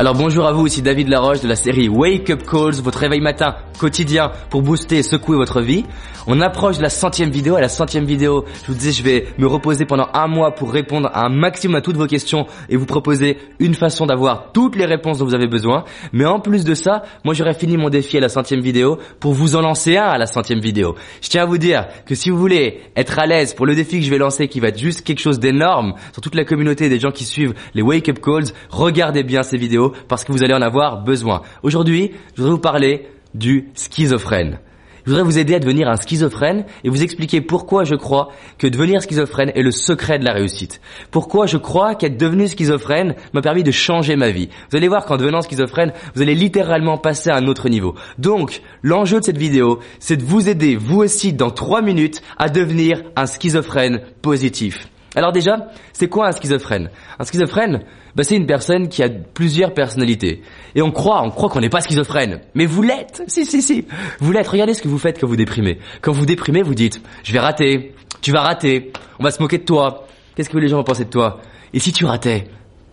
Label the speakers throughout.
Speaker 1: Alors bonjour à vous, ici David Laroche de la série Wake Up Calls, votre réveil matin quotidien pour booster et secouer votre vie. On approche de la centième vidéo. À la centième vidéo, je vous disais, je vais me reposer pendant un mois pour répondre à un maximum à toutes vos questions et vous proposer une façon d'avoir toutes les réponses dont vous avez besoin. Mais en plus de ça, moi j'aurais fini mon défi à la centième vidéo pour vous en lancer un à la centième vidéo. Je tiens à vous dire que si vous voulez être à l'aise pour le défi que je vais lancer qui va être juste quelque chose d'énorme sur toute la communauté des gens qui suivent les Wake Up Calls, regardez bien ces vidéos parce que vous allez en avoir besoin. Aujourd'hui, je voudrais vous parler du schizophrène. Je voudrais vous aider à devenir un schizophrène et vous expliquer pourquoi je crois que devenir schizophrène est le secret de la réussite. Pourquoi je crois qu'être devenu schizophrène m'a permis de changer ma vie. Vous allez voir qu'en devenant schizophrène, vous allez littéralement passer à un autre niveau. Donc, l'enjeu de cette vidéo, c'est de vous aider, vous aussi, dans trois minutes, à devenir un schizophrène positif. Alors déjà, c'est quoi un schizophrène? Un schizophrène, bah c'est une personne qui a plusieurs personnalités. Et on croit, on croit qu'on n'est pas schizophrène. Mais vous l'êtes Si, si, si. Vous l'êtes. Regardez ce que vous faites quand vous déprimez. Quand vous déprimez, vous dites, je vais rater, tu vas rater, on va se moquer de toi. Qu'est-ce que les gens vont penser de toi? Et si tu ratais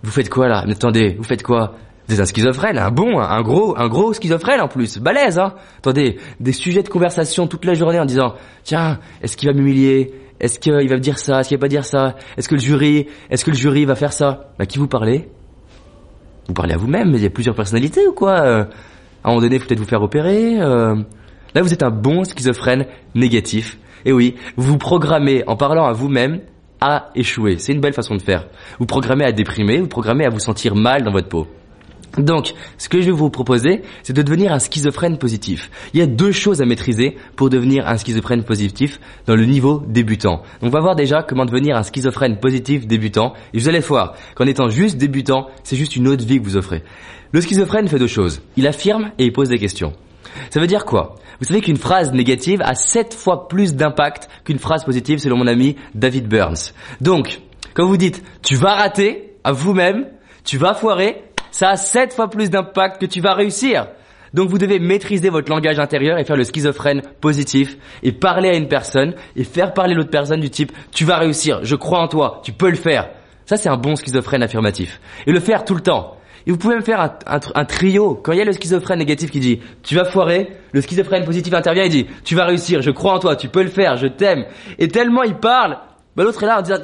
Speaker 1: Vous faites quoi là? Mais attendez, vous faites quoi? Vous êtes un schizophrène, un bon, un gros, un gros schizophrène en plus, balèze, hein Attendez, des sujets de conversation toute la journée en disant, tiens, est-ce qu'il va m'humilier? Est-ce qu'il va me dire ça? Est-ce qu'il va pas dire ça? Est-ce que le jury, est-ce que le jury va faire ça? Bah qui vous parlez? Vous parlez à vous-même, mais il y a plusieurs personnalités ou quoi? Euh, À un moment donné, faut peut-être vous faire opérer. Euh. Là, vous êtes un bon schizophrène négatif. Et oui, vous vous programmez en parlant à vous-même à échouer. C'est une belle façon de faire. Vous programmez à déprimer, vous programmez à vous sentir mal dans votre peau. Donc, ce que je vais vous proposer, c'est de devenir un schizophrène positif. Il y a deux choses à maîtriser pour devenir un schizophrène positif dans le niveau débutant. Donc, on va voir déjà comment devenir un schizophrène positif débutant. Et vous allez voir qu'en étant juste débutant, c'est juste une autre vie que vous offrez. Le schizophrène fait deux choses. Il affirme et il pose des questions. Ça veut dire quoi? Vous savez qu'une phrase négative a sept fois plus d'impact qu'une phrase positive selon mon ami David Burns. Donc, quand vous dites tu vas rater à vous-même, tu vas foirer, ça a sept fois plus d'impact que tu vas réussir. Donc vous devez maîtriser votre langage intérieur et faire le schizophrène positif et parler à une personne et faire parler l'autre personne du type tu vas réussir, je crois en toi, tu peux le faire. Ça c'est un bon schizophrène affirmatif. Et le faire tout le temps. Et vous pouvez même faire un, trio. Quand il y a le schizophrène négatif qui dit tu vas foirer, le schizophrène positif intervient et dit tu vas réussir, je crois en toi, tu peux le faire, je t'aime. Et tellement il parle, bah, l'autre est là en disant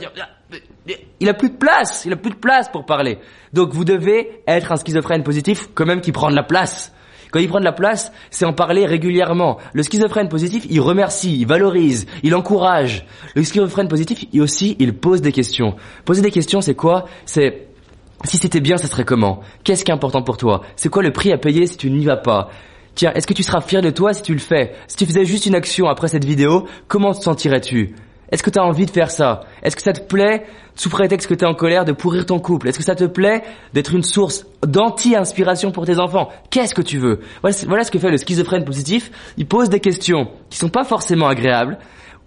Speaker 1: il a plus de place, il a plus de place pour parler. Donc vous devez être un schizophrène positif quand même qui prend de la place. Quand il prend de la place, c'est en parler régulièrement. Le schizophrène positif, il remercie, il valorise, il encourage. Le schizophrène positif, il aussi, il pose des questions. Poser des questions, c'est quoi? C'est si c'était bien, ça serait comment? Qu'est-ce qui est important pour toi? C'est quoi le prix à payer si tu n'y vas pas? Tiens, est-ce que tu seras fier de toi si tu le fais? Si tu faisais juste une action après cette vidéo, comment te sentirais-tu? Est-ce que tu as envie de faire ça? Est-ce que ça te plaît, sous prétexte que tu es en colère, de pourrir ton couple? Est-ce que ça te plaît d'être une source d'anti-inspiration pour tes enfants? Qu'est-ce que tu veux? Voilà, ce que fait le schizophrène positif. Il pose des questions qui sont pas forcément agréables,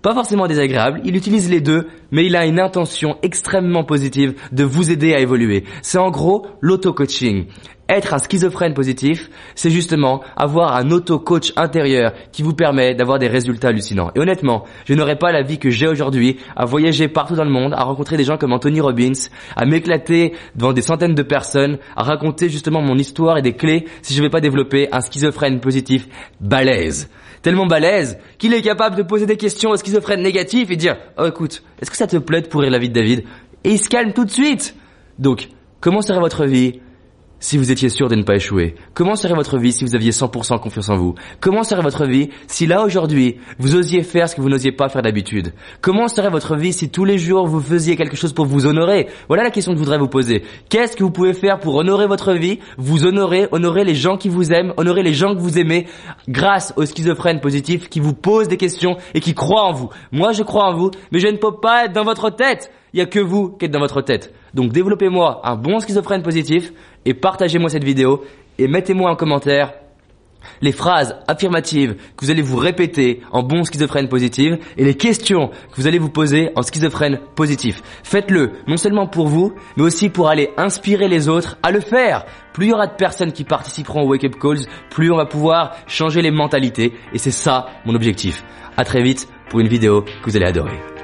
Speaker 1: pas forcément désagréables. Il utilise les deux, mais il a une intention extrêmement positive de vous aider à évoluer. C'est en gros l'auto-coaching. Être un schizophrène positif, c'est justement avoir un auto-coach intérieur qui vous permet d'avoir des résultats hallucinants. Et honnêtement, je n'aurais pas la vie que j'ai aujourd'hui à voyager partout dans le monde, à rencontrer des gens comme Anthony Robbins, à m'éclater devant des centaines de personnes, à raconter justement mon histoire et des clés si je ne vais pas développer un schizophrène positif balèze. Tellement balèze qu'il est capable de poser des questions au schizophrène négatif et dire « Oh écoute, est-ce que ça te plaît de pourrir la vie de David ?» Et il se calme tout de suite. Donc, comment serait votre vie? Si vous étiez sûr de ne pas échouer Comment serait votre vie si vous aviez 100% confiance en vous? Comment serait votre vie si là aujourd'hui vous osiez faire ce que vous n'osiez pas faire d'habitude? Comment serait votre vie si tous les jours vous faisiez quelque chose pour vous honorer? Voilà la question que je voudrais vous poser. Qu'est-ce que vous pouvez faire pour honorer votre vie Vous honorer, honorer les gens qui vous aiment, honorer les gens que vous aimez grâce aux schizophrènes positifs qui vous posent des questions et qui croient en vous? Moi je crois en vous, mais je ne peux pas être dans votre tête. Il n'y a que vous qui êtes dans votre tête. Donc développez-moi un bon schizophrène positif et partagez-moi cette vidéo et mettez-moi en commentaire les phrases affirmatives que vous allez vous répéter en bon schizophrène positif et les questions que vous allez vous poser en schizophrène positif. Faites-le non seulement pour vous, mais aussi pour aller inspirer les autres à le faire. Plus il y aura de personnes qui participeront au Wake Up Calls, plus on va pouvoir changer les mentalités et c'est ça mon objectif. À très vite pour une vidéo que vous allez adorer.